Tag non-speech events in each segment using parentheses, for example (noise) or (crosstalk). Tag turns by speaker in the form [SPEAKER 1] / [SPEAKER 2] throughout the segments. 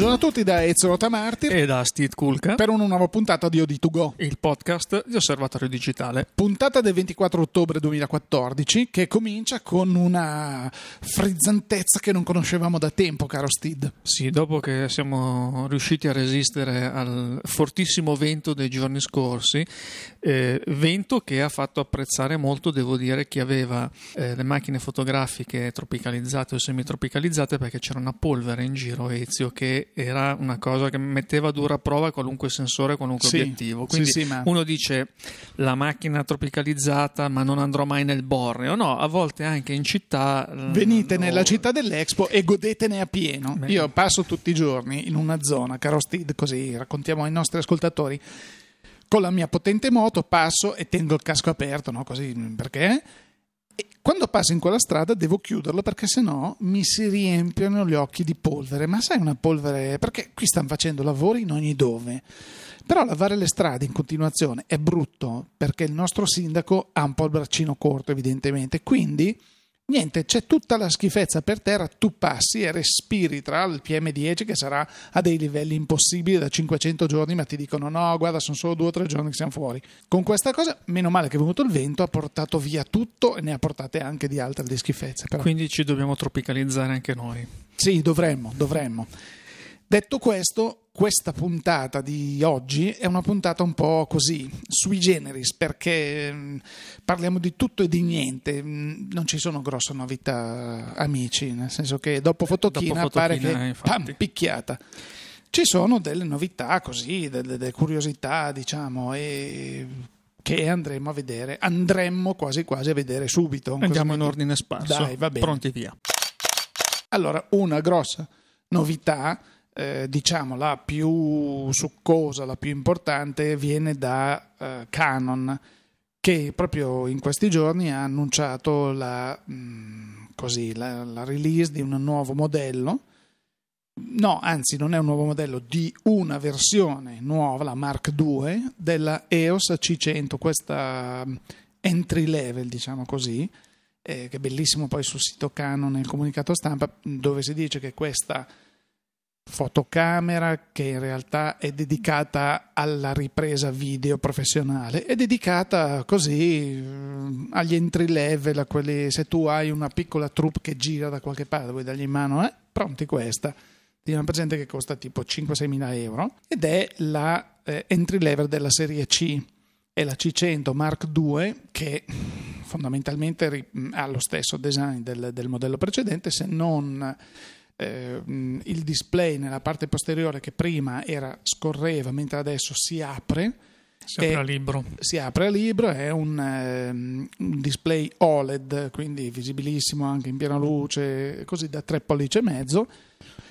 [SPEAKER 1] Buongiorno a tutti da Ezio Tamartir
[SPEAKER 2] e da Steve Kulka
[SPEAKER 1] per una nuova puntata di OD2Go,
[SPEAKER 2] il podcast di Osservatorio Digitale.
[SPEAKER 1] Puntata del 24 ottobre 2014 che comincia con una frizzantezza che non conoscevamo da tempo, caro Steve.
[SPEAKER 2] Sì, dopo che siamo riusciti a resistere al fortissimo vento dei giorni scorsi, eh, vento che ha fatto apprezzare molto, devo dire, chi aveva eh, le macchine fotografiche tropicalizzate o semitropicalizzate perché c'era una polvere in giro, Ezio, che era una cosa che metteva a dura prova qualunque sensore, qualunque
[SPEAKER 1] sì,
[SPEAKER 2] obiettivo. Quindi
[SPEAKER 1] sì, sì, ma...
[SPEAKER 2] uno dice la macchina tropicalizzata, ma non andrò mai nel Borneo. No, a volte anche in città.
[SPEAKER 1] Venite no. nella città dell'Expo e godetene a pieno. Beh. Io passo tutti i giorni in una zona, caro Steve, così raccontiamo ai nostri ascoltatori. Con la mia potente moto passo e tengo il casco aperto, no? Così perché? E quando passo in quella strada devo chiuderlo perché sennò mi si riempiono gli occhi di polvere. Ma sai una polvere? Perché qui stanno facendo lavori in ogni dove. Però lavare le strade in continuazione è brutto perché il nostro sindaco ha un po' il braccino corto, evidentemente. Quindi Niente, c'è tutta la schifezza per terra, tu passi e respiri tra il PM10 che sarà a dei livelli impossibili da 500 giorni, ma ti dicono no, guarda, sono solo due o tre giorni che siamo fuori. Con questa cosa, meno male che è venuto il vento, ha portato via tutto e ne ha portate anche di altre di schifezze. Però.
[SPEAKER 2] Quindi ci dobbiamo tropicalizzare anche noi.
[SPEAKER 1] Sì, dovremmo, dovremmo. Detto questo, questa puntata di oggi è una puntata un po' così, sui generis, perché mm, parliamo di tutto e di niente, mm, non ci sono grosse novità, amici, nel senso che dopo Fotochina, dopo pare che pam, picchiata. Ci sono delle novità così, delle, delle curiosità, diciamo, e che andremo a vedere, andremmo quasi quasi a vedere subito.
[SPEAKER 2] Andiamo in ordine sparso,
[SPEAKER 1] Dai, va bene.
[SPEAKER 2] pronti via.
[SPEAKER 1] Allora, una grossa novità eh, diciamo la più succosa, la più importante viene da eh, Canon che proprio in questi giorni ha annunciato la, mh, mm, così, la, la release di un nuovo modello. No, anzi non è un nuovo modello, di una versione nuova, la Mark II, della EOS C100, questa mm, entry level, diciamo così, eh, che è bellissimo poi sul sito Canon nel comunicato stampa, dove si dice che questa fotocamera che in realtà è dedicata alla ripresa video professionale, è dedicata così mm, agli entry level, a quelli se tu hai una piccola troupe che gira da qualche parte, vuoi dargli in mano, eh, pronti questa. Di una presente che costa tipo 5-6 mila euro ed è la eh, entry level della serie C, è la C100 Mark II che fondamentalmente ha lo stesso design del, del modello precedente se non eh, il display nella parte posteriore che prima era scorreva mentre adesso si apre
[SPEAKER 2] si apre a libro.
[SPEAKER 1] Si apre a libro, è un, um, un, display OLED, quindi visibilissimo anche in piena luce, così da 3 pollici e mezzo.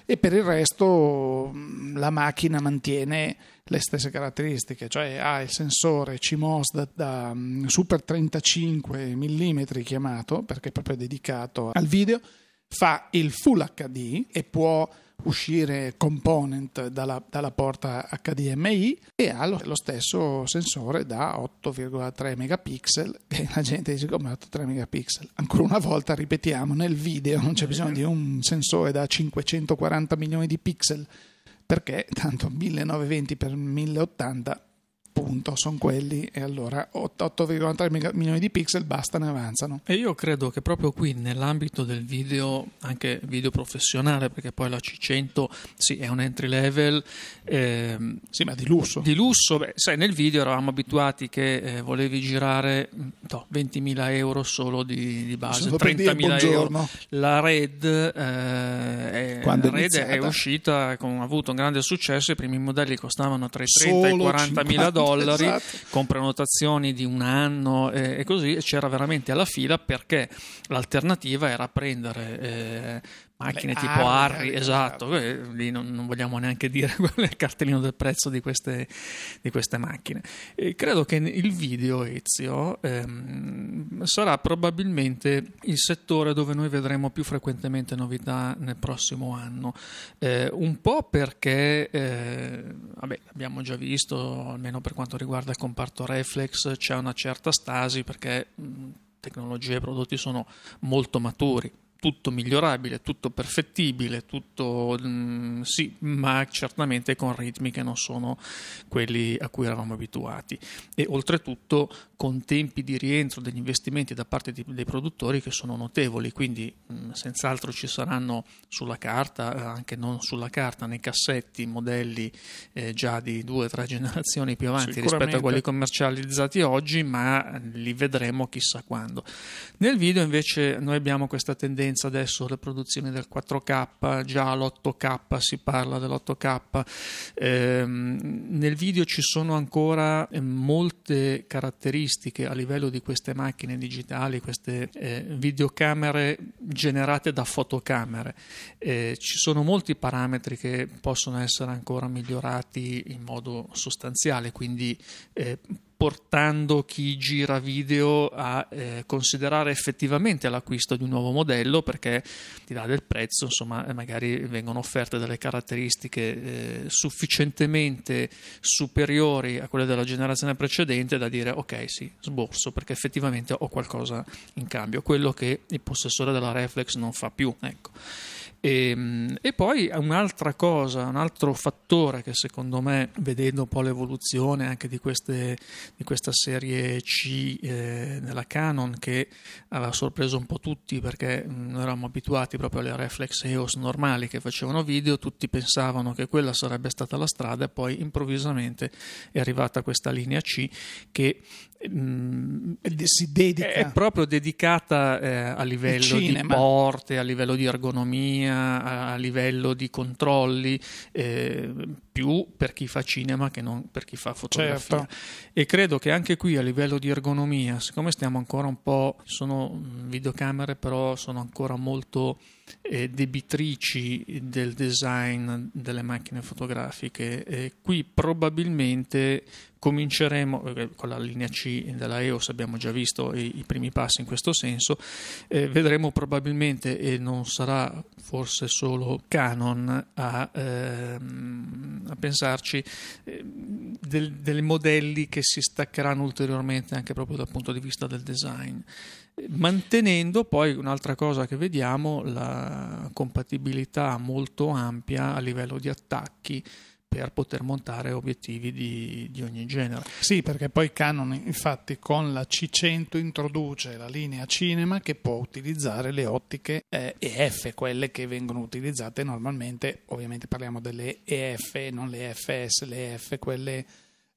[SPEAKER 1] E per il resto la macchina mantiene le stesse caratteristiche, cioè ha il sensore CMOS da, da super 35 mm chiamato, perché è proprio dedicato al video fa il Full HD e può uscire component dalla, dalla, porta HDMI e ha lo, lo, stesso sensore da 8,3 megapixel (laughs) e la gente dice come 8,3 megapixel? Ancora una volta ripetiamo nel video non c'è bisogno di un sensore da 540 milioni di pixel perché tanto 1920 x 1080 appunto sono quelli e allora 8,3 milioni di pixel bastano e avanzano.
[SPEAKER 2] E io credo che proprio qui nell'ambito del video, anche video professionale, perché poi la C100 sì, è un entry level,
[SPEAKER 1] ehm, sì, ma di lusso.
[SPEAKER 2] Di lusso, beh, sai, nel video eravamo abituati che eh, volevi girare no, 20.000 euro solo di, di base, 30.000 euro. La Red, eh, è, la Red è, uscita, con, ha avuto un grande successo, i primi modelli costavano tra i 30 e i 40.000 dollari dollari esatto. con prenotazioni di un anno e, e così c'era veramente alla fila perché l'alternativa era prendere eh, macchine Beh, tipo Harry, Harry esatto, eh, lì non, non, vogliamo neanche dire (laughs) il cartellino del prezzo di queste, di queste macchine. E credo che il video, Ezio, ehm, sarà probabilmente il settore dove noi vedremo più frequentemente novità nel prossimo anno. Eh, un po' perché, eh, vabbè, abbiamo già visto, almeno per quanto riguarda il comparto reflex, c'è una certa stasi perché mh, tecnologie e prodotti sono molto maturi tutto migliorabile, tutto perfettibile, tutto mm, sì, ma certamente con ritmi che non sono quelli a cui eravamo abituati. E oltretutto con tempi di rientro degli investimenti da parte di, dei produttori che sono notevoli, quindi mh, mm, senz'altro ci saranno sulla carta, eh, anche non sulla carta, nei cassetti modelli eh, già di due o tre (laughs) generazioni più avanti rispetto a quelli commercializzati oggi, ma li vedremo chissà quando. Nel video invece noi abbiamo questa tendenza adesso le produzioni del 4K, già l'8K si parla dell'8K. Eh, nel video ci sono ancora eh, molte caratteristiche a livello di queste macchine digitali, queste eh, videocamere generate da fotocamere. Eh, ci sono molti parametri che possono essere ancora migliorati in modo sostanziale, quindi eh, portando chi gira video a eh, considerare effettivamente l'acquisto di un nuovo modello perché ti dà del prezzo, insomma, magari vengono offerte delle caratteristiche eh, sufficientemente superiori a quelle della generazione precedente da dire ok, sì, sborso perché effettivamente ho qualcosa in cambio, quello che il possessore della Reflex non fa più, ecco. E, ehm, e, poi un'altra cosa, un altro fattore che secondo me, vedendo un po' l'evoluzione anche di, queste, di questa serie C eh, Canon, che aveva sorpreso un po' tutti perché noi eravamo abituati proprio alle reflex EOS normali che facevano video, tutti pensavano che quella sarebbe stata la strada e poi improvvisamente è arrivata questa linea C che
[SPEAKER 1] si dedica.
[SPEAKER 2] è proprio dedicata eh, a livello di porte, a livello di ergonomia a, a livello di controlli, eh, più per chi fa cinema che non per chi fa fotografia. Certo. E credo che anche qui a livello di ergonomia, siccome stiamo ancora un po', sono videocamere però sono ancora molto eh, debitrici del design delle macchine fotografiche, eh, qui probabilmente cominceremo eh, con la linea C della EOS abbiamo già visto i, i primi passi in questo senso eh, vedremo probabilmente e non sarà forse solo Canon a, ehm, a pensarci eh, dei modelli che si staccheranno ulteriormente anche proprio dal punto di vista del design. Mantenendo poi un'altra cosa che vediamo la compatibilità molto ampia a livello di attacchi per poter montare obiettivi di, di, ogni genere.
[SPEAKER 1] Sì, perché poi Canon infatti con la C100 introduce la linea cinema che può utilizzare le ottiche eh, EF, quelle che vengono utilizzate normalmente, ovviamente parliamo delle EF, non le FS, le EF, quelle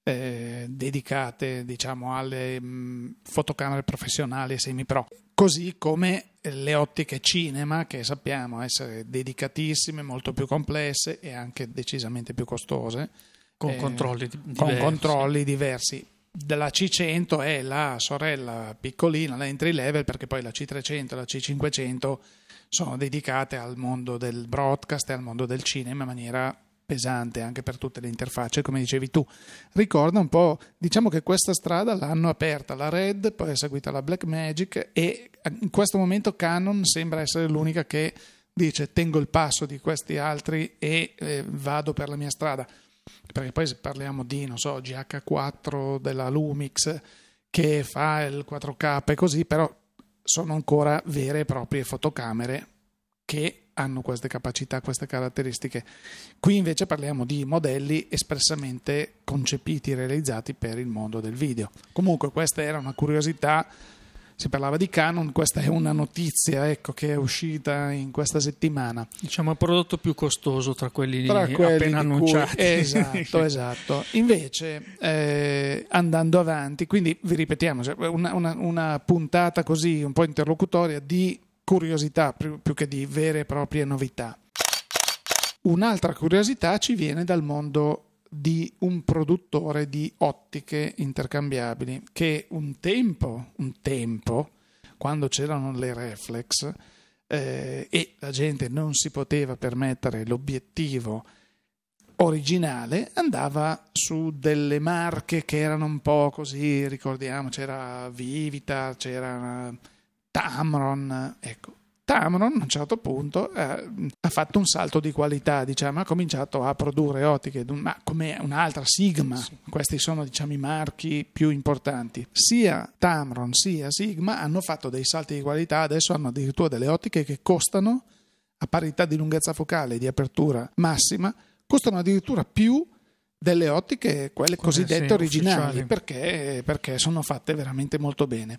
[SPEAKER 1] eh, dedicate diciamo alle mh, mm, fotocamere professionali e semi-pro, così come le ottiche cinema che sappiamo essere dedicatissime, molto più complesse e anche decisamente più costose.
[SPEAKER 2] Con, eh, controlli, diversi.
[SPEAKER 1] con controlli diversi. La C100 è la sorella piccolina, la entry level, perché poi la C300 e la C500 sono dedicate al mondo del broadcast e al mondo del cinema in maniera pesante anche per tutte le interfacce, come dicevi tu. Ricorda un po', diciamo che questa strada l'hanno aperta la Red, poi è seguita la Blackmagic e in questo momento Canon sembra essere l'unica che dice tengo il passo di questi altri e eh, vado per la mia strada. Perché poi se parliamo di, non so, GH4 della Lumix che fa il 4K e così, però sono ancora vere e proprie fotocamere che hanno queste capacità, queste caratteristiche. Qui invece parliamo di modelli espressamente concepiti e realizzati per il mondo del video. Comunque questa era una curiosità, si parlava di Canon, questa è una notizia ecco, che è uscita in questa settimana.
[SPEAKER 2] Diciamo il prodotto più costoso tra quelli, tra quelli appena annunciati.
[SPEAKER 1] Cui, esatto, (laughs) esatto. Invece eh, andando avanti, quindi vi ripetiamo, cioè, una, una, una puntata così un po' interlocutoria di curiosità più, che di vere e proprie novità. Un'altra curiosità ci viene dal mondo di un produttore di ottiche intercambiabili che un tempo, un tempo quando c'erano le reflex eh, e la gente non si poteva permettere l'obiettivo originale, andava su delle marche che erano un po' così, ricordiamo, c'era Vivita, c'era Tamron, ecco, Tamron a un certo punto eh, ha fatto un salto di qualità, diciamo, ha cominciato a produrre ottiche, ma come un'altra Sigma, sì. questi sono diciamo, i marchi più importanti. Sia Tamron sia Sigma hanno fatto dei salti di qualità, adesso hanno addirittura delle ottiche che costano, a parità di lunghezza focale e di apertura massima, costano addirittura più delle ottiche, quelle cosiddette sì, originali, perché, perché sono fatte veramente molto bene.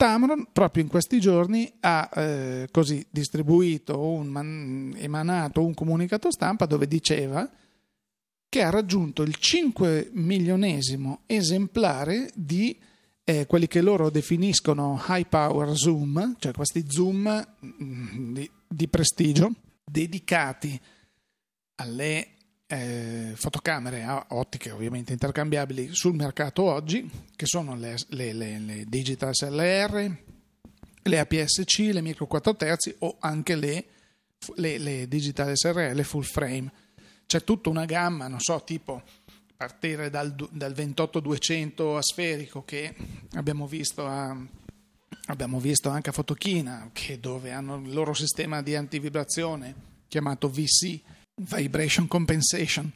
[SPEAKER 1] Tamron proprio in questi giorni ha eh, così distribuito, un man, emanato un comunicato stampa dove diceva che ha raggiunto il 5 milionesimo esemplare di eh, quelli che loro definiscono high power zoom, cioè questi zoom mm, di, di prestigio dedicati alle eh, fotocamere a ottiche ovviamente intercambiabili sul mercato oggi, che sono le, le, le, le Digital SLR, le APS-C, le micro 4 terzi o anche le, le, Digital SRL full frame. C'è tutta una gamma, non so, tipo partire dal, dal 28200 asferico che abbiamo visto a, abbiamo visto anche a Fotochina, che dove hanno il loro sistema di antivibrazione chiamato VC, Vibration Compensation,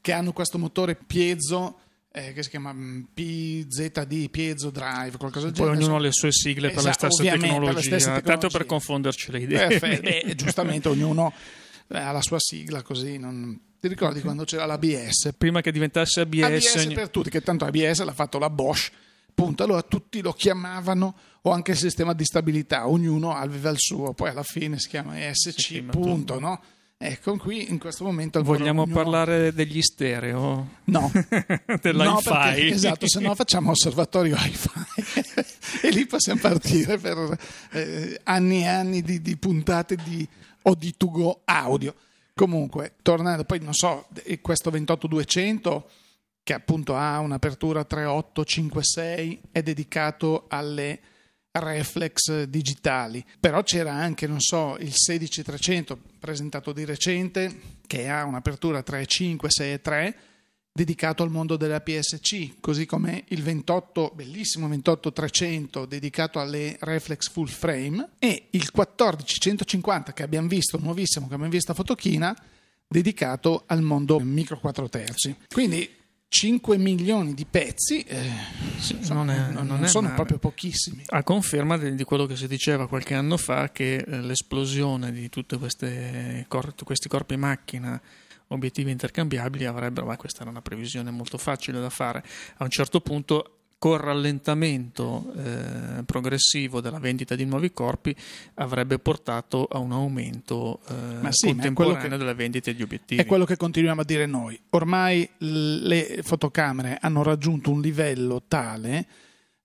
[SPEAKER 1] che hanno questo motore piezo eh, che si chiama mm, PZD, Piezo Drive, qualcosa del
[SPEAKER 2] genere. Poi ognuno ha le sue sigle per, esatto, tecnologie, le stesse tecnologie, tanto per confonderci le idee.
[SPEAKER 1] Perfetto, (laughs) giustamente ognuno ha la sua sigla così, non... Ti ricordi quando c'era l'ABS?
[SPEAKER 2] Prima che diventasse ABS.
[SPEAKER 1] ABS per tutti, che tanto ABS l'ha fatto la Bosch. Punto. Allora tutti lo chiamavano, o anche il sistema di stabilità, ognuno aveva il suo, poi alla fine si chiama ESC, punto, no? Ecco, qui in questo momento...
[SPEAKER 2] Vogliamo
[SPEAKER 1] ognuno...
[SPEAKER 2] parlare degli stereo?
[SPEAKER 1] No. (laughs)
[SPEAKER 2] Dell'hi-fi? No,
[SPEAKER 1] esatto, se no facciamo osservatorio hi-fi (laughs) e lì possiamo partire per eh, anni e anni di, di puntate di Oditugo audio. Comunque, tornando, poi non so, questo 28200 che appunto ha un'apertura 3856 è dedicato alle reflex digitali. Però c'era anche, non so, il 16300 presentato di recente che ha un'apertura 3.5, 6.3 dedicato al mondo della PSC, così come il 28, bellissimo 28300 dedicato alle reflex full frame e il 14150 che abbiamo visto, nuovissimo, che abbiamo visto a Fotochina, dedicato al mondo micro 4 terzi. Quindi 5 milioni di pezzi eh, insomma, non, è, non, non sono male. proprio pochissimi.
[SPEAKER 2] A conferma di, di, quello che si diceva qualche anno fa, che eh, l'esplosione di tutti cor- questi corpi macchina obiettivi intercambiabili avrebbero, ma questa era una previsione molto facile da fare, a un certo punto col rallentamento eh, progressivo della vendita di nuovi corpi avrebbe portato a un aumento eh, sì, contemporaneo che, delle vendite di obiettivi.
[SPEAKER 1] È quello che continuiamo a dire noi. Ormai le fotocamere hanno raggiunto un livello tale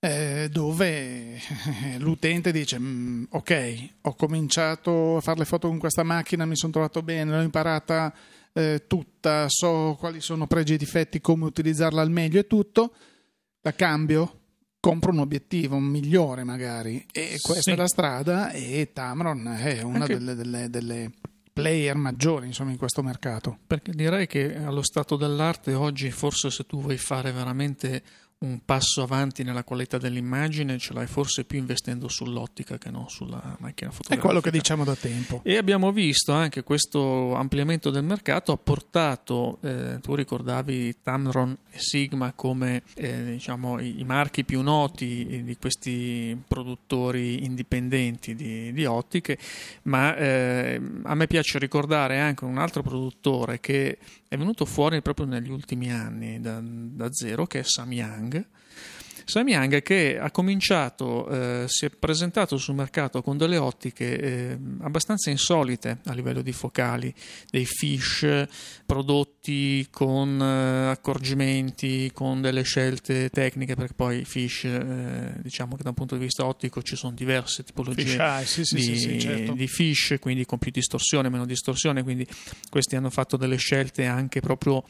[SPEAKER 1] eh, dove (laughs) l'utente dice mm, ok, ho cominciato a fare le foto con questa macchina, mi sono trovato bene, l'ho imparata eh, tutta, so quali sono pregi e difetti, come utilizzarla al meglio e tutto da cambio compro un obiettivo un migliore magari e questa sì. è la strada e Tamron è una Anche... delle, delle, delle, player maggiori insomma, in questo mercato
[SPEAKER 2] perché direi che allo stato dell'arte oggi forse se tu vuoi fare veramente un passo avanti nella qualità dell'immagine ce l'hai forse più investendo sull'ottica che non sulla macchina fotografica.
[SPEAKER 1] È quello che diciamo da tempo.
[SPEAKER 2] E abbiamo visto anche questo ampliamento del mercato ha portato, eh, tu ricordavi Tamron e Sigma come eh, diciamo, i, marchi più noti di questi produttori indipendenti di, di ottiche, ma eh, a me piace ricordare anche un altro produttore che è venuto fuori proprio negli ultimi anni da, da zero, che è Samyang. Samyang che ha cominciato, eh, si è presentato sul mercato con delle ottiche eh, abbastanza insolite a livello di focali, dei fish prodotti con eh, accorgimenti, con delle scelte tecniche, perché poi fish, eh, diciamo che da un punto di vista ottico ci sono diverse tipologie
[SPEAKER 1] fish eye, sì, sì,
[SPEAKER 2] di,
[SPEAKER 1] sì, certo.
[SPEAKER 2] di, fish, quindi con più distorsione, meno distorsione, quindi questi hanno fatto delle scelte anche proprio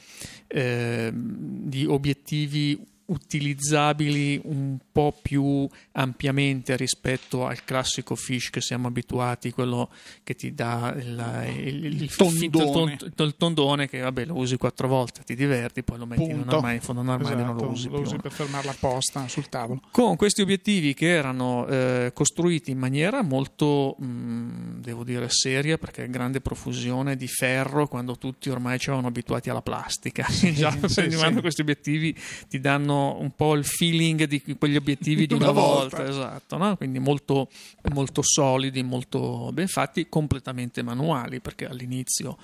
[SPEAKER 2] eh, di obiettivi utilizzabili un po' più ampiamente rispetto al classico fish che siamo abituati, quello che ti dà il, il, il, il tondone. il tondone che vabbè lo usi quattro volte, ti diverti, poi lo metti Punto. in un armadio, in fondo un armadio esatto, non lo usi
[SPEAKER 1] lo
[SPEAKER 2] più.
[SPEAKER 1] usi per fermarla apposta sul tavolo.
[SPEAKER 2] Con questi obiettivi che erano eh, costruiti in maniera molto, mh, mm, devo dire, seria, perché grande profusione di ferro quando tutti ormai ci avevano abituati alla plastica. Sì, (laughs) Già sì, sì. questi obiettivi ti danno un po' il feeling di quegli obiettivi (laughs) di una, una volta. volta, esatto, no? quindi molto, molto, solidi, molto ben fatti, completamente manuali, perché all'inizio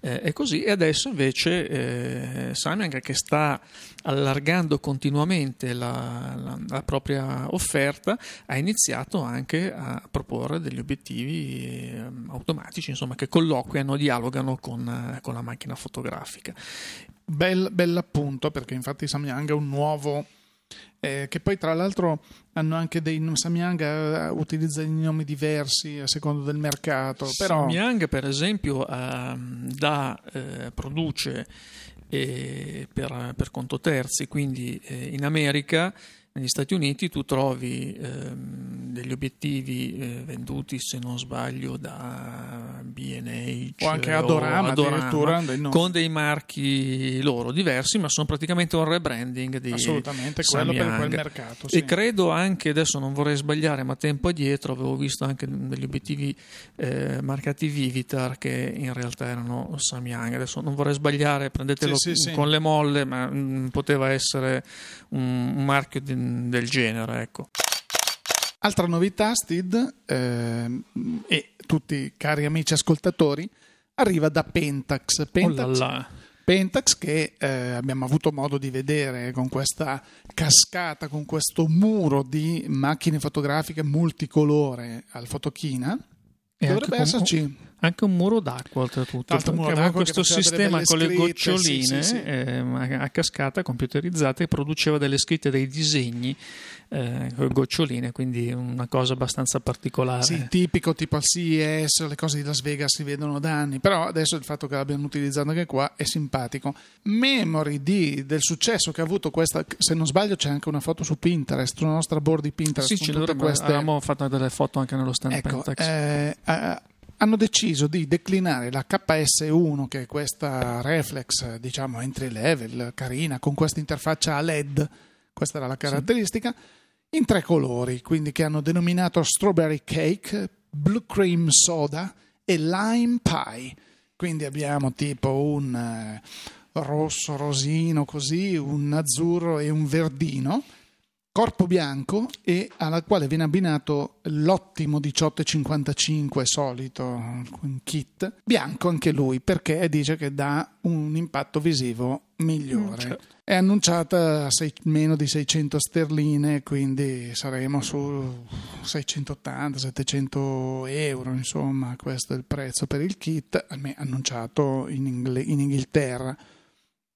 [SPEAKER 2] eh, è così, e adesso invece eh, Simon che sta allargando continuamente la, la, la, propria offerta, ha iniziato anche a proporre degli obiettivi eh, automatici, insomma, che colloquiano, dialogano con, con la macchina fotografica.
[SPEAKER 1] Bel, bell'appunto perché infatti Samyang è un nuovo eh, che poi tra l'altro hanno anche dei Samyang eh, utilizza dei nomi diversi a seconda del mercato però...
[SPEAKER 2] Samyang per esempio eh, da, eh, produce eh, per, per, conto terzi quindi eh, in America negli Stati Uniti tu trovi ehm, degli obiettivi eh, venduti, se non sbaglio, da BH
[SPEAKER 1] o anche Adorama, o Adorama
[SPEAKER 2] dei con dei marchi loro diversi, ma sono praticamente un rebranding di
[SPEAKER 1] Assolutamente, quello per quel mercato. Sì.
[SPEAKER 2] E credo anche, adesso non vorrei sbagliare, ma tempo addietro avevo visto anche degli obiettivi eh, marcati Vivitar che in realtà erano Samyang. Adesso non vorrei sbagliare, prendetelo sì, sì, con le molle, ma mh, mm, poteva essere un, un marchio di del genere. Ecco.
[SPEAKER 1] Altra novità, Stid, eh, e tutti cari amici ascoltatori, arriva da Pentax. Pentax, oh Pentax che eh, abbiamo avuto modo di vedere con questa cascata, con questo muro di macchine fotografiche multicolore al Fotochina. E dovrebbe esserci
[SPEAKER 2] anche un muro d'acqua oltretutto Tanto muro d'acqua questo sistema con le goccioline sì, sì, sì. Eh, a cascata computerizzate produceva delle scritte dei disegni eh, con goccioline quindi una cosa abbastanza particolare.
[SPEAKER 1] Sì, tipico tipo al CES le cose di Las Vegas si vedono da anni però adesso il fatto che l'abbiano utilizzato anche qua è simpatico. Memory di, del successo che ha avuto questa se non sbaglio c'è anche una foto su Pinterest sulla nostra board di Pinterest
[SPEAKER 2] sì, ci queste... avevamo fatto delle foto anche nello stand ecco, Pentax.
[SPEAKER 1] eh, eh, hanno deciso di declinare la KS1, che è questa reflex, diciamo entry level, carina, con questa interfaccia a LED, questa era la caratteristica, sì. in tre colori, quindi che hanno denominato strawberry cake, blue cream soda e lime pie. Quindi abbiamo tipo un eh, rosso, rosino così, un azzurro e un verdino corpo bianco e alla quale viene abbinato l'ottimo 1855 solito kit bianco anche lui perché dice che dà un impatto visivo migliore. Mm, certo. È annunciata a sei, meno di 600 sterline, quindi saremo su 680-700 euro, insomma, questo è il prezzo per il kit, annunciato in, Ingle- in Inghilterra.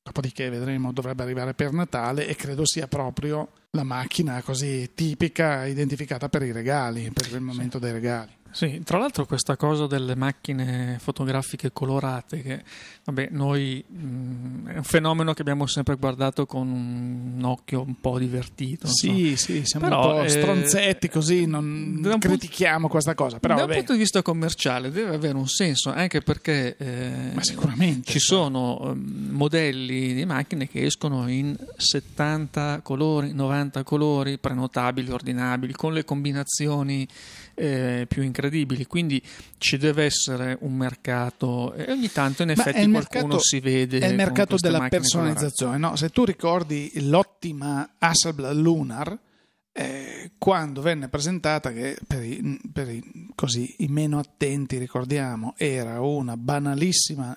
[SPEAKER 1] Dopodiché vedremo, dovrebbe arrivare per Natale e credo sia proprio la macchina così tipica, identificata per i regali, per il momento dei regali.
[SPEAKER 2] Sì, tra l'altro questa cosa delle macchine fotografiche colorate, che vabbè, noi mh, mm, è un fenomeno che abbiamo sempre guardato con un occhio un po' divertito.
[SPEAKER 1] Sì, so. sì, siamo però, un po' eh, stronzetti così, non critichiamo punto, questa cosa. Però,
[SPEAKER 2] da
[SPEAKER 1] un
[SPEAKER 2] punto di vista commerciale deve avere un senso, anche perché eh, ci sono um, modelli di macchine che escono in 70 colori, 90 colori, prenotabili, ordinabili, con le combinazioni eh, più incredibili. Quindi ci deve essere un mercato e ogni tanto in effetti qualcuno mercato, si vede.
[SPEAKER 1] È il mercato della personalizzazione. No? Se tu ricordi l'ottima Hasselblad Lunar, eh, quando venne presentata, che per, i, per i, così, i meno attenti ricordiamo, era una banalissima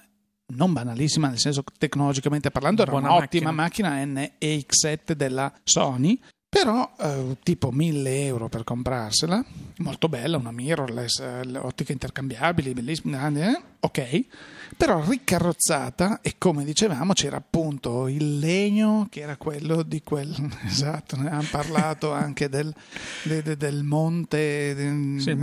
[SPEAKER 1] non banalissima nel senso tecnologicamente parlando, era un'ottima macchina, macchina NEX7 della Sony però eh, tipo 1000 euro per comprarsela, molto bella, una mirrorless, eh, ottiche intercambiabili, bellissima. Eh? Ok, però ricarrozzata e come dicevamo c'era appunto il legno che era quello di quel (laughs) esatto ne abbiamo parlato anche del, de, de, del monte de, sì,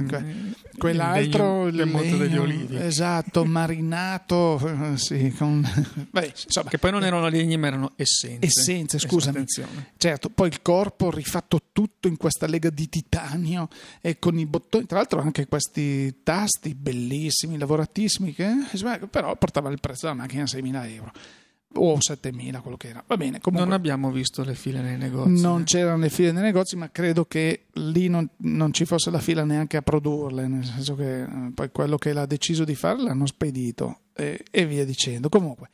[SPEAKER 1] quell'altro
[SPEAKER 2] il, legno, il monte degli olivi.
[SPEAKER 1] esatto (laughs) marinato sì, con, (laughs)
[SPEAKER 2] beh, insomma, che poi non erano legni ma erano essenze.
[SPEAKER 1] Essenze scusami. certo poi il corpo rifatto tutto in questa lega di titanio e con i bottoni tra l'altro anche questi tasti bellissimi lavoratissimi che però però portava il prezzo della macchina a 6.000 euro. O 7.000 quello che era. Va bene comunque,
[SPEAKER 2] non abbiamo visto le file nei negozi
[SPEAKER 1] non eh. c'erano le file nei negozi ma credo che lì non, non, ci fosse la fila neanche a produrle nel senso che eh, poi quello che l'ha deciso di fare l'hanno spedito e, e via dicendo. Comunque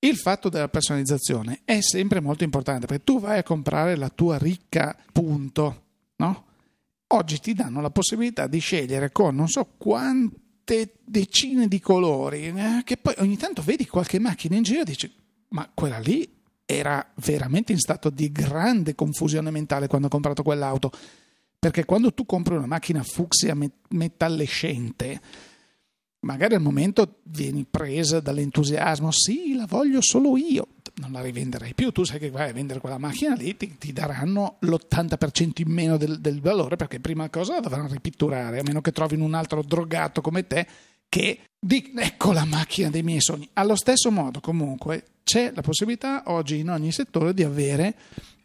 [SPEAKER 1] il fatto della personalizzazione è sempre molto importante perché tu vai a comprare la tua ricca punto no? oggi ti danno la possibilità di scegliere con non so quanti decine di colori, eh, che poi ogni tanto vedi qualche macchina in giro e dici, ma quella lì era veramente in stato di grande confusione mentale quando ho comprato quell'auto. Perché quando tu compri una macchina fucsia metallescente, magari al momento vieni presa dall'entusiasmo, sì, la voglio solo io, non la rivenderai più, tu sai che vai a vendere quella macchina lì, ti, ti daranno l'80% in meno del, del, valore perché prima cosa la dovranno ripitturare, a meno che trovino un altro drogato come te che di ecco la macchina dei miei sogni. Allo stesso modo comunque c'è la possibilità oggi in ogni settore di avere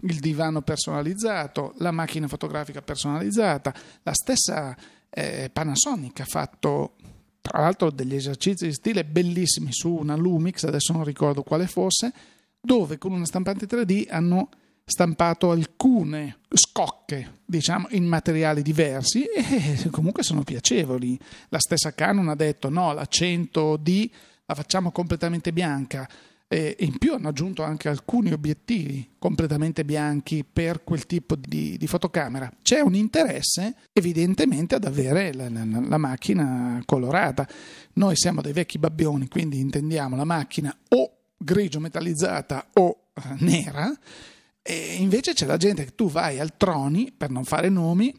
[SPEAKER 1] il divano personalizzato, la macchina fotografica personalizzata, la stessa eh, Panasonic ha fatto tra l'altro degli esercizi di stile bellissimi su una Lumix, adesso non ricordo quale fosse, dove con una stampante 3D hanno stampato alcune scocche, diciamo, in materiali diversi e (laughs) comunque sono piacevoli. La stessa Canon ha detto no, la 100D la facciamo completamente bianca, e in più hanno aggiunto anche alcuni obiettivi completamente bianchi per quel tipo di, di fotocamera. C'è un interesse evidentemente ad avere la, la, la, macchina colorata. Noi siamo dei vecchi babbioni, quindi intendiamo la macchina o grigio metallizzata o eh, nera. E invece c'è la gente che tu vai al Troni, per non fare nomi,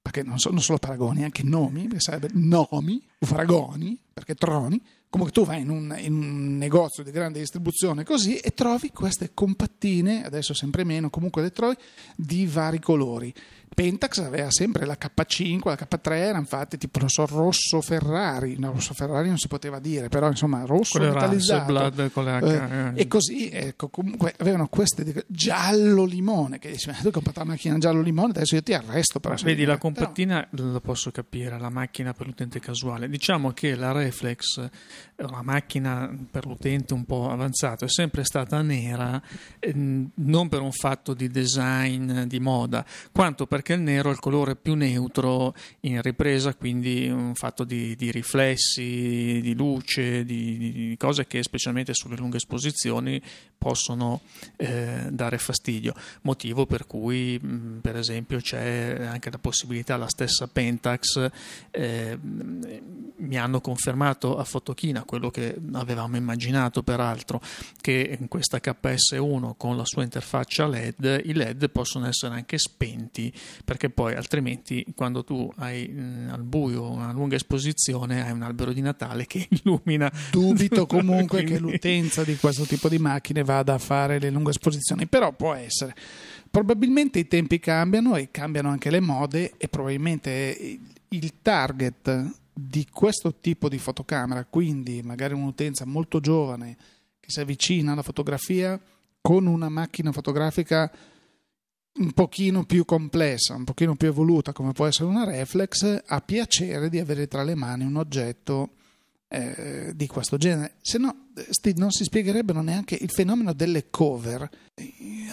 [SPEAKER 1] perché non sono solo paragoni, anche nomi, perché sarebbe nomi, fragoni, perché Troni, Comunque tu vai in un, in un, negozio di grande distribuzione così e trovi queste compattine, adesso sempre meno, comunque le trovi, di vari colori. Pentax aveva sempre la K5, la K3 era infatti tipo non so, rosso Ferrari, no, rosso Ferrari non si poteva dire, però insomma rosso
[SPEAKER 2] con
[SPEAKER 1] metallizzato.
[SPEAKER 2] Blood, con le H,
[SPEAKER 1] eh, eh. E così, ecco, comunque avevano queste giallo limone, che dici, ma tu hai comprato la macchina giallo limone, adesso io ti arresto per
[SPEAKER 2] Vedi, la compattina però... lo posso capire, la macchina per l'utente casuale. Diciamo che la Reflex una macchina per l'utente un po' avanzato, è sempre stata nera, ehm, non per un fatto di design di moda, quanto perché il nero è il colore più neutro in ripresa, quindi un fatto di, di riflessi, di luce, di, di, cose che specialmente sulle lunghe esposizioni possono eh, dare fastidio. Motivo per cui, per esempio, c'è anche la possibilità, la stessa Pentax, eh, mi hanno confermato a Fotochina quello che avevamo immaginato peraltro, che in questa KS1 con la sua interfaccia LED i LED possono essere anche spenti perché poi altrimenti quando tu hai mh, al buio una lunga esposizione hai un albero di Natale che (laughs) illumina.
[SPEAKER 1] Dubito (laughs) comunque Quindi... che l'utenza di questo tipo di macchine vada a fare le lunghe esposizioni, però può essere. Probabilmente i tempi cambiano e cambiano anche le mode e probabilmente il target di questo tipo di fotocamera, quindi magari un'utenza molto giovane che si avvicina alla fotografia con una macchina fotografica un pochino più complessa, un pochino più evoluta come può essere una reflex, ha piacere di avere tra le mani un oggetto eh, di questo genere. Se no, non si spiegherebbero neanche il fenomeno delle cover.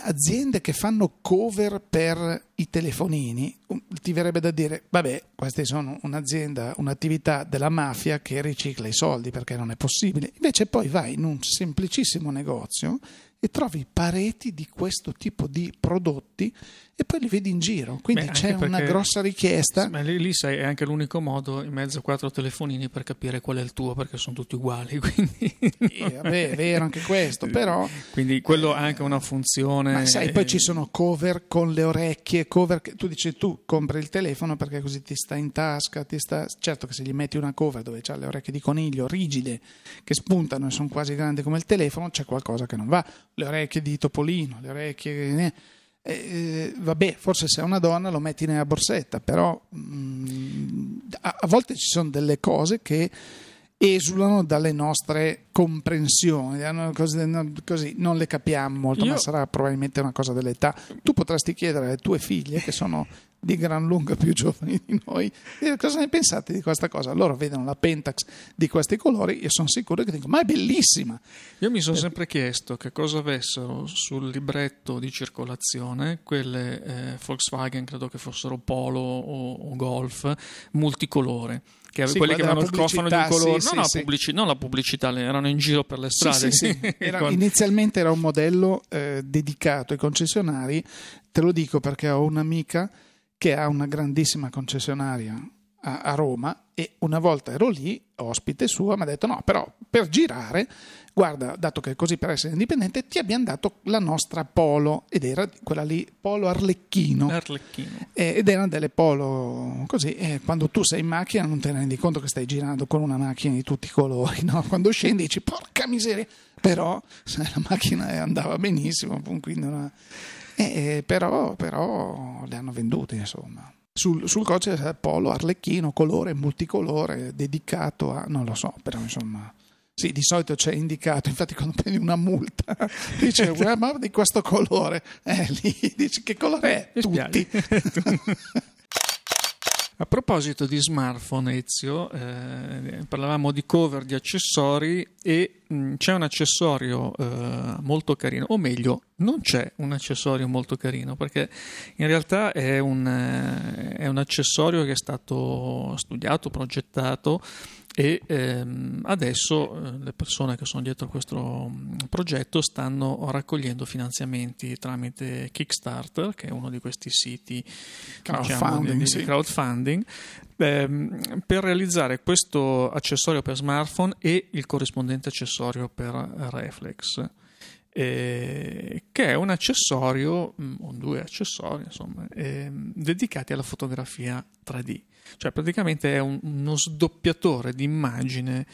[SPEAKER 1] Aziende che fanno cover per i telefonini, ti verrebbe da dire, vabbè, queste sono un'azienda, un'attività della mafia che ricicla i soldi perché non è possibile. Invece poi vai in un semplicissimo negozio e trovi pareti di questo tipo di prodotti e poi li vedi in giro. Quindi Beh, c'è perché, una grossa richiesta.
[SPEAKER 2] Ma lì, lì sai, è anche l'unico modo in mezzo a quattro telefonini per capire qual è il tuo, perché sono tutti uguali. (laughs) Quindi...
[SPEAKER 1] Sì, vabbè, è vero anche questo, però.
[SPEAKER 2] Quindi quello ha anche una funzione.
[SPEAKER 1] Ma sai, poi ci sono cover con le orecchie, cover che tu dici tu compri il telefono perché così ti sta in tasca, ti sta... certo che se gli metti una cover dove c'ha le orecchie di coniglio rigide che spuntano e sono quasi grandi come il telefono, c'è qualcosa che non va. Le orecchie di topolino, le orecchie. Eh, eh, vabbè, forse se è una donna lo metti nella borsetta, però mh, mm, a, a, volte ci sono delle cose che esulano dalle nostre comprensioni, così, così non le capiamo molto, Io... ma sarà probabilmente una cosa dell'età. Tu potresti chiedere alle tue figlie, che sono di gran lunga più giovani di noi. Cosa ne pensate di questa cosa? Loro vedono la Pentax di questi colori e sono sicuro che dicono: Ma è bellissima!
[SPEAKER 2] Io mi sono sempre chiesto che cosa avessero sul libretto di circolazione quelle eh, Volkswagen, credo che fossero Polo o, o Golf, multicolore che sì, quelli che avevano il cofano di un colore, sì, no, sì, pubblici, non la pubblicità, erano in giro per le strade. (laughs)
[SPEAKER 1] Era, inizialmente era un modello eh, dedicato ai concessionari, te lo dico perché ho un'amica che ha una grandissima concessionaria a, a Roma e una volta ero lì, ospite sua, mi ha detto no, però per girare, guarda, dato che è così per essere indipendente, ti abbiamo dato la nostra Polo ed era quella lì, Polo Arlecchino.
[SPEAKER 2] Arlecchino.
[SPEAKER 1] ed erano delle Polo così, e quando tu sei in macchina non te ne rendi conto che stai girando con una macchina di tutti i colori, no? (laughs) Quando scendi dici porca miseria, però la macchina andava benissimo, quindi una eh, però, però, le hanno vendute, insomma. Sul, sul codice c'è Polo Arlecchino, colore multicolore, dedicato a... non lo so, però insomma... Sì, di solito c'è indicato, infatti quando prendi una multa (laughs) dice ma di questo colore, eh, lì (laughs) dici che colore è? Tutti. (laughs)
[SPEAKER 2] A proposito di smartphone, Ezio, eh, parlavamo di cover di accessori e mh, mm, c'è un accessorio eh, molto carino, o meglio, non c'è un accessorio molto carino perché in realtà è un, eh, è un accessorio che è stato studiato, progettato e ehm, adesso eh, le persone che sono dietro a questo mm, progetto stanno raccogliendo finanziamenti tramite Kickstarter, che è uno di questi siti
[SPEAKER 1] crowdfunding,
[SPEAKER 2] diciamo, di, crowdfunding ehm, per realizzare questo accessorio per smartphone e il corrispondente accessorio per Reflex. Eh, che è un accessorio, mm, o due accessori, insomma, eh, dedicati alla fotografia 3D. Cioè praticamente è un, uno sdoppiatore di immagine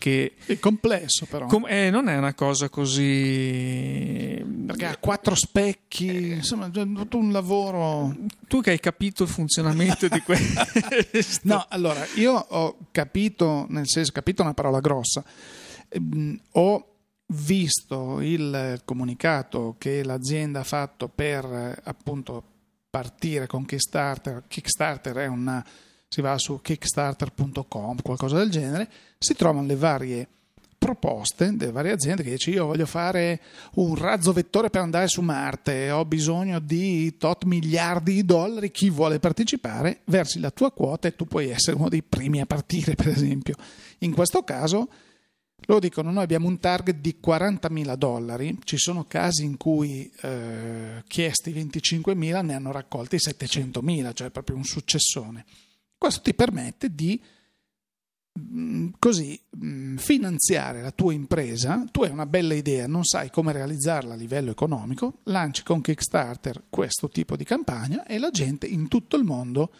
[SPEAKER 2] che...
[SPEAKER 1] È complesso però.
[SPEAKER 2] Com- eh, non è una cosa così...
[SPEAKER 1] Perché ha quattro specchi, eh, insomma, è tutto un lavoro...
[SPEAKER 2] Tu che hai capito il funzionamento di questo... (laughs)
[SPEAKER 1] no, allora, io ho capito, nel senso, capito una parola grossa, ehm, ho visto il comunicato che l'azienda ha fatto per appunto partire con Kickstarter, Kickstarter è una si va su kickstarter.com, qualcosa del genere, si trovano le varie proposte delle varie aziende che dice io voglio fare un razzo vettore per andare su Marte, ho bisogno di tot miliardi di dollari, chi vuole partecipare, versi la tua quota e tu puoi essere uno dei primi a partire, (laughs) per esempio. In questo caso loro dicono noi abbiamo un target di 40.000 dollari, ci sono casi in cui eh, chiesti 25.000 ne hanno raccolti 700.000, cioè proprio un successone. Questo ti permette di mm, così mm, finanziare la tua impresa, tu hai una bella idea, non sai come realizzarla a livello economico, lanci con Kickstarter questo tipo di campagna e la gente in tutto il mondo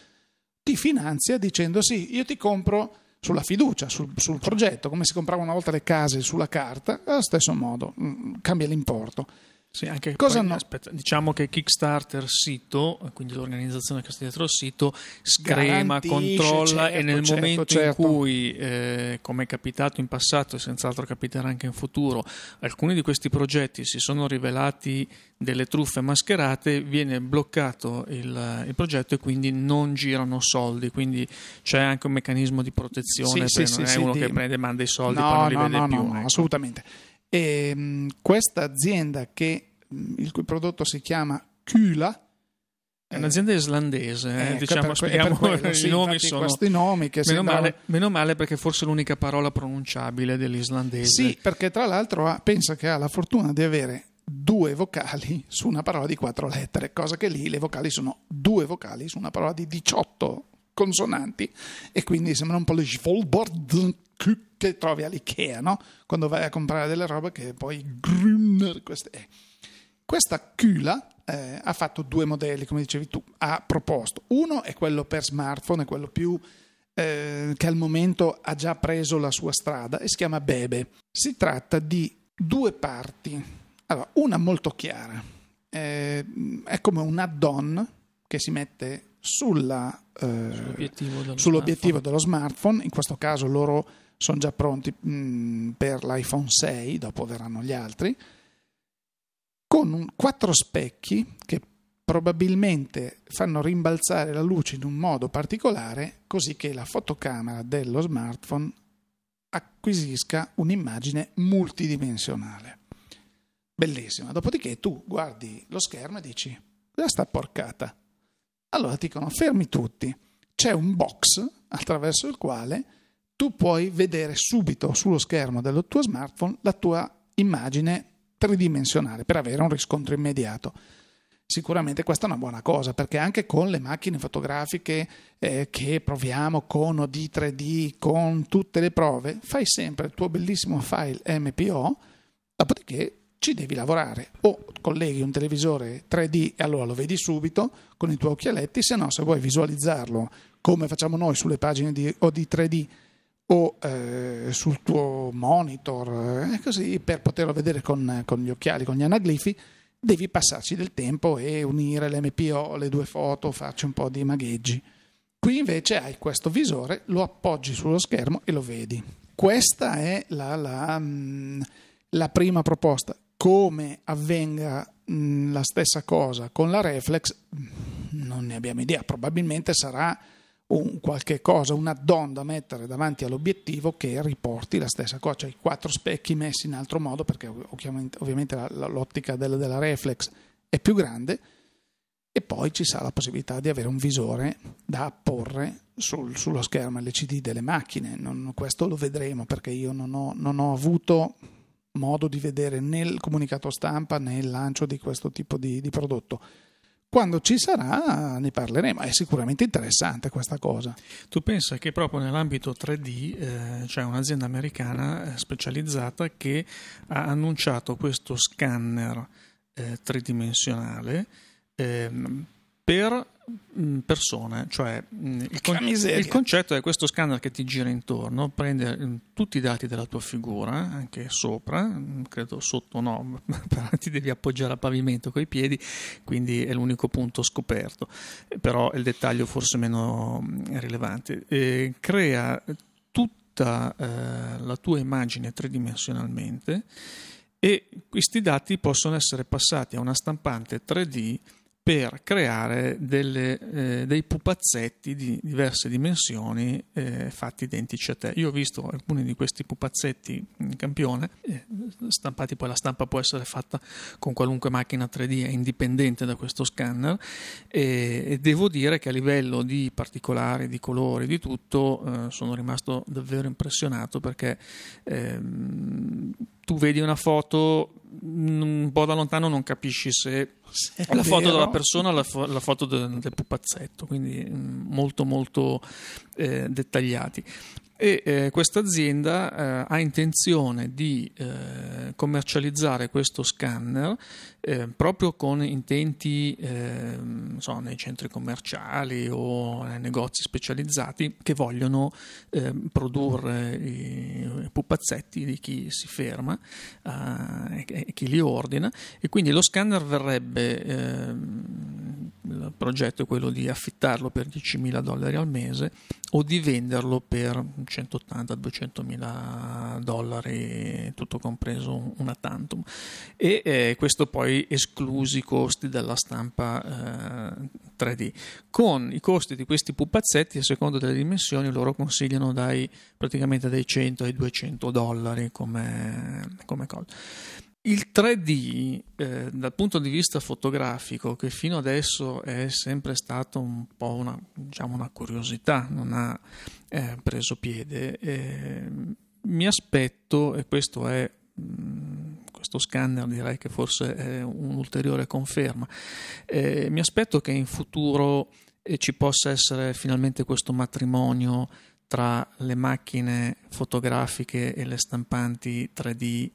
[SPEAKER 1] ti finanzia dicendo sì, io ti compro sulla fiducia, sul, sul progetto, come si comprava una volta le case sulla carta, allo stesso modo mm, cambia l'importo.
[SPEAKER 2] Sì, anche Cosa poi, no? aspetta, diciamo che Kickstarter sito, quindi l'organizzazione che sta dietro il sito, screma, controlla certo, e nel certo, momento certo. in cui, eh, come è capitato in passato e senz'altro capiterà anche in futuro, alcuni di questi progetti si sono rivelati delle truffe mascherate, viene bloccato il, il progetto e quindi non girano soldi, quindi c'è anche un meccanismo di protezione, sì, sì, non sì, è uno di... che prende e manda i soldi
[SPEAKER 1] no,
[SPEAKER 2] e poi non li
[SPEAKER 1] no,
[SPEAKER 2] vede
[SPEAKER 1] no,
[SPEAKER 2] più.
[SPEAKER 1] No, ecco. assolutamente. E, mh, questa azienda che, il cui prodotto si chiama Küla,
[SPEAKER 2] è un'azienda islandese, eh, eh, diciamo, per, spieghiamo quello, (laughs) sì, i nomi sono
[SPEAKER 1] questi nomi che
[SPEAKER 2] meno, sembrano... male, meno male perché forse è l'unica parola pronunciabile dell'islandese.
[SPEAKER 1] Sì, perché tra l'altro ha, pensa che ha la fortuna di avere due vocali su una parola di quattro lettere, cosa che lì le vocali sono due vocali su una parola di 18 consonanti e quindi sembra un po' le Schvolbord che trovi all'Ikea, no? Quando vai a comprare delle robe che poi Grünner, queste... Eh. Questa Kühla eh, ha fatto due modelli, come dicevi tu, ha proposto. Uno è quello per smartphone, è quello più eh, che al momento ha già preso la sua strada e si chiama Bebe. Si tratta di due parti. Allora, una molto chiara, eh, è come un add-on che si mette sulla, eh, sull'obiettivo, dello, sull'obiettivo smartphone. dello, smartphone. in questo caso loro sono già pronti mm, per l'iPhone 6, dopo verranno gli altri, con quattro specchi che probabilmente fanno rimbalzare la luce in un modo particolare così che la fotocamera dello smartphone acquisisca un'immagine multidimensionale. Bellissima. Dopodiché tu guardi lo schermo e dici, cosa sta porcata? Allora ti dicono, fermi tutti. C'è un box attraverso il quale tu puoi vedere subito sullo schermo del tuo smartphone la tua immagine tridimensionale per avere un riscontro immediato. Sicuramente questa è una buona cosa perché anche con le macchine fotografiche eh, che proviamo con OD 3D, con tutte le prove, fai sempre il tuo bellissimo file MPO, dopodiché ci devi lavorare. O colleghi un televisore 3D e allora lo vedi subito con i tuoi occhialetti, se no se vuoi visualizzarlo come facciamo noi sulle pagine di OD 3D o eh, sul tuo monitor, eh, così per poterlo vedere con, con gli occhiali, con gli anaglifi, devi passarci del tempo e unire l'MPO, le due foto, farci un po' di magheggi. Qui invece hai questo visore, lo appoggi sullo schermo e lo vedi. Questa è la, la, mm, la prima proposta. Come avvenga mm, la stessa cosa con la reflex, mm, non ne abbiamo idea. Probabilmente sarà un qualche cosa, una add da mettere davanti all'obiettivo che riporti la stessa cosa, cioè i quattro specchi messi in altro modo, perché ovviamente, ovviamente la, la, l'ottica del, della reflex è più grande, e poi ci sarà la possibilità di avere un visore da apporre sul, sullo schermo LCD delle macchine. Non, questo lo vedremo perché io non ho, non ho, avuto modo di vedere né il comunicato stampa né il lancio di questo tipo di, di prodotto quando ci sarà ne parleremo, è sicuramente interessante questa cosa.
[SPEAKER 2] Tu pensa che proprio nell'ambito 3D eh, c'è un'azienda americana eh, specializzata che ha annunciato questo scanner eh, tridimensionale eh, per Mm, persone, cioè mm, il, con- il, concetto è questo scanner che ti gira intorno, prende mm, tutti i dati della tua figura, anche sopra, credo sotto no, (laughs) ti devi appoggiare al pavimento con i piedi, quindi è l'unico punto scoperto, però il dettaglio forse meno rilevante. E crea tutta eh, la tua immagine tridimensionalmente e questi dati possono essere passati a una stampante 3D per creare delle, eh, dei pupazzetti di diverse dimensioni eh, fatti identici a te. Io ho visto alcuni di questi pupazzetti in campione, eh, stampati poi la stampa può essere fatta con qualunque macchina 3D, è indipendente da questo scanner e, e devo dire che a livello di particolari, di colori, di tutto, eh, sono rimasto davvero impressionato perché ehm, tu vedi una foto un po' da lontano non capisci se è la foto della persona o la, fo- la, foto del, del pupazzetto, quindi mm, molto molto eh, dettagliati e eh, questa azienda eh, ha intenzione di eh, commercializzare questo scanner eh, proprio con intenti ehm, so, nei centri commerciali o nei negozi specializzati che vogliono ehm, produrre i, pupazzetti di chi si ferma eh, e chi li ordina. E quindi lo scanner verrebbe ehm, il progetto è quello di affittarlo per 10.000 dollari al mese o di venderlo per 180-200 mila dollari, tutto compreso una tantum. E eh, questo poi esclusi i costi della stampa eh, 3D. Con i costi di questi pupazzetti, a seconda delle dimensioni, loro consigliano dai, praticamente dai 100 ai 200 dollari come, come cosa. Il 3D eh, dal punto di vista fotografico, che fino adesso è sempre stato un po' una, diciamo una curiosità, non ha eh, preso piede, eh, mi aspetto, e questo è mm, questo scanner direi che forse è un'ulteriore conferma. Eh, mi aspetto che in futuro eh, ci possa essere finalmente questo matrimonio tra le macchine fotografiche e le stampanti 3D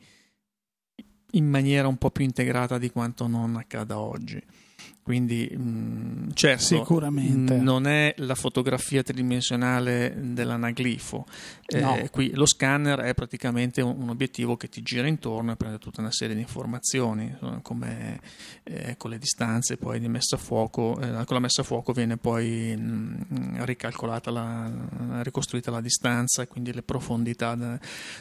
[SPEAKER 2] in maniera un po' più integrata di quanto non accada oggi. Quindi mh, mm, certo,
[SPEAKER 1] Sicuramente.
[SPEAKER 2] non è la fotografia tridimensionale dell'anaglifo. Eh, no. qui lo scanner è praticamente un, un, obiettivo che ti gira intorno e prende tutta una serie di informazioni, come eh, con le distanze poi di messa a fuoco. Eh, con la messa a fuoco viene poi mh, mm, ricalcolata, la, ricostruita la distanza e quindi le profondità de,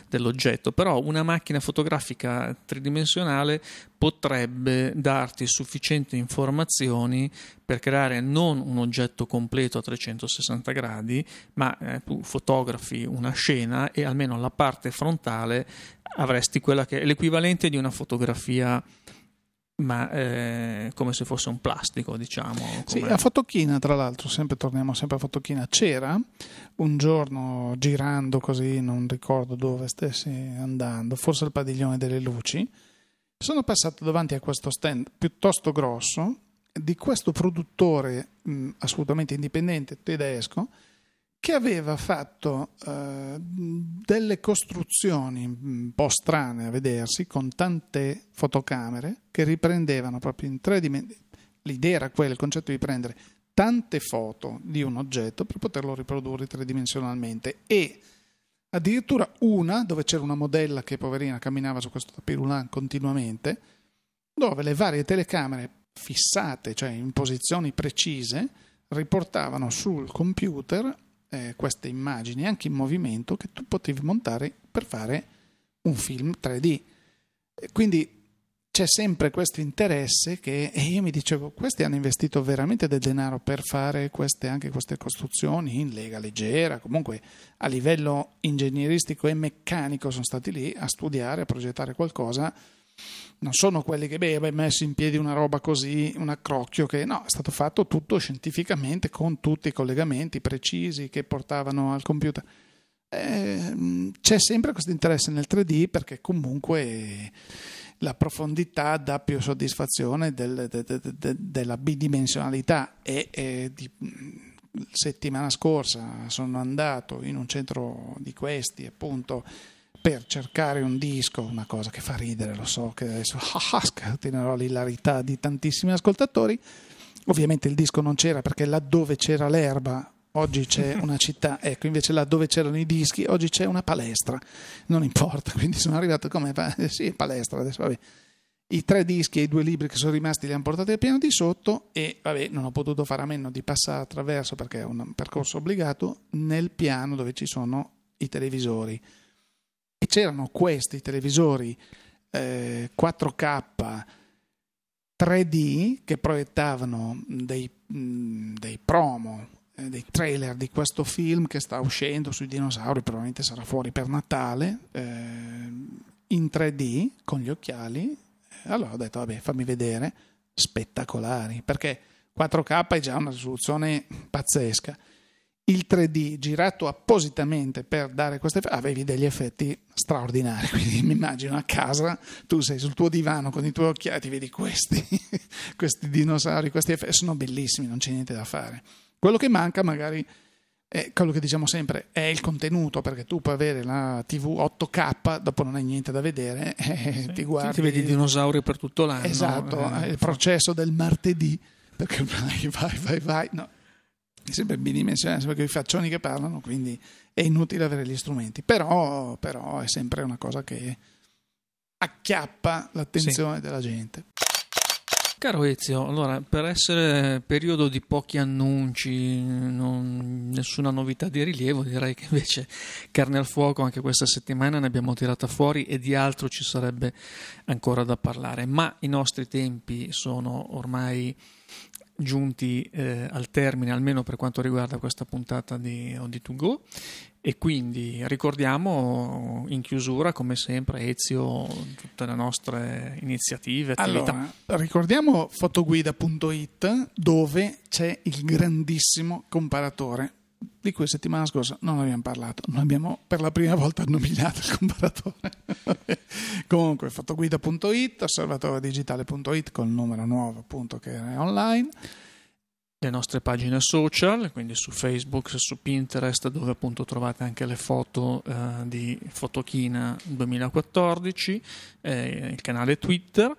[SPEAKER 2] dell'oggetto. Però una macchina fotografica tridimensionale potrebbe darti sufficienti informazioni per creare non un oggetto completo a 360 gradi, ma eh, tu fotografi una scena e almeno la parte frontale avresti quella che è l'equivalente di una fotografia ma eh, come se fosse un plastico, diciamo. Come...
[SPEAKER 1] Sì, a Fotochina, tra l'altro, sempre torniamo sempre a Fotochina, c'era un giorno girando così, non ricordo dove stessi andando, forse il padiglione delle luci, sono passato davanti a questo stand piuttosto grosso di questo produttore mh, assolutamente indipendente tedesco che aveva fatto uh, delle costruzioni un po' strane a vedersi con tante fotocamere che riprendevano proprio in tre dimensioni. L'idea era quella, il concetto di prendere tante foto di un oggetto per poterlo riprodurre tridimensionalmente e addirittura una dove c'era una modella che poverina camminava su questo tapirulan continuamente, dove le varie telecamere fissate, cioè in posizioni precise, riportavano sul computer eh, queste immagini anche in movimento che tu potevi montare per fare un film 3D. Quindi c'è sempre questo interesse che e io mi dicevo questi hanno investito veramente del denaro per fare queste, anche queste costruzioni in lega leggera comunque a livello ingegneristico e meccanico sono stati lì a studiare a progettare qualcosa. Non sono quelli che beh, messo in piedi una roba così un accrocchio che no è stato fatto tutto scientificamente con tutti i collegamenti precisi che portavano al computer. Eh, c'è sempre questo interesse nel 3D perché comunque la profondità dà più soddisfazione del, de, de, de, della bidimensionalità e, e di, settimana scorsa sono andato in un centro di questi appunto per cercare un disco, una cosa che fa ridere, lo so che adesso (laughs) scatenerò l'ilarità di tantissimi ascoltatori. Ovviamente il disco non c'era perché laddove c'era l'erba oggi c'è una città, ecco, invece là dove c'erano i dischi, oggi c'è una palestra, non importa, (laughs) quindi sono arrivato come, eh, sì, palestra, adesso vabbè. I tre dischi e i due libri che sono rimasti li hanno portati al piano di sotto e vabbè, non ho potuto fare a meno di passare attraverso perché è un percorso obbligato nel piano dove ci sono i televisori. E c'erano questi televisori eh, 4K 3D che proiettavano dei, mh, dei promo dei trailer di questo film che sta uscendo sui dinosauri, probabilmente sarà fuori per Natale, eh, in 3D con gli occhiali. Allora ho detto, vabbè, fammi vedere, spettacolari, perché 4K è già una risoluzione pazzesca. Il 3D girato appositamente per dare questi effetti, avevi degli effetti straordinari. (laughs) Quindi mi immagino a casa, tu sei sul tuo divano con i tuoi occhiali, ti vedi questi, (laughs) questi dinosauri, questi effetti, sono bellissimi, non c'è niente da fare. Quello che manca magari è quello che diciamo sempre, è il contenuto, perché tu puoi avere la TV 8K, dopo non hai niente da vedere, (laughs) e sì, ti guardi...
[SPEAKER 2] Ti vedi dinosauri per tutto l'anno.
[SPEAKER 1] Esatto, eh, il processo del martedì, perché (laughs) vai, vai, vai, vai, no. È sempre bidimensionale, sempre quei faccioni che parlano, quindi è inutile avere gli strumenti. Però, però è sempre una cosa che acchiappa l'attenzione sì. della gente.
[SPEAKER 2] Caro Ezio, allora per essere periodo di pochi annunci, non, nessuna novità di rilievo, direi che invece carne al fuoco anche questa settimana ne abbiamo tirata fuori e di altro ci sarebbe ancora da parlare, ma i nostri tempi sono ormai giunti eh, al termine, almeno per quanto riguarda questa puntata di Audi2Go. E quindi ricordiamo in chiusura, come sempre, Ezio, tutte le nostre iniziative, attività.
[SPEAKER 1] Allora, ricordiamo fotoguida.it dove c'è il grandissimo comparatore di cui settimana scorsa non abbiamo parlato. Noi abbiamo per la prima volta nominato il comparatore. (laughs) Comunque, fotoguida.it, osservatoredigitale.it col numero nuovo appunto che è online
[SPEAKER 2] le nostre pagine social, quindi su Facebook, su Pinterest, dove appunto trovate anche le foto eh, di Fotochina 2014, eh, il canale Twitter,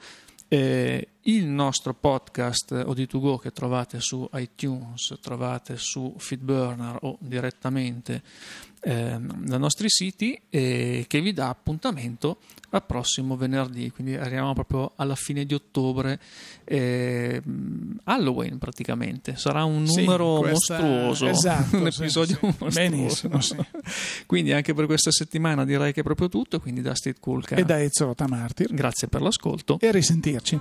[SPEAKER 2] eh, il nostro podcast OD2Go che trovate su iTunes, trovate su Feedburner o direttamente eh, dai nostri siti e che vi dà appuntamento al prossimo venerdì, quindi arriviamo proprio alla fine di ottobre, eh, Halloween praticamente, sarà un numero sì, questa... mostruoso,
[SPEAKER 1] esatto, (laughs)
[SPEAKER 2] un episodio
[SPEAKER 1] sì, mostruoso. Benissimo, sì.
[SPEAKER 2] quindi anche per questa settimana direi che è proprio tutto, quindi da State Cool
[SPEAKER 1] e da Ezio Rotamartir,
[SPEAKER 2] grazie per l'ascolto.
[SPEAKER 1] E a risentirci.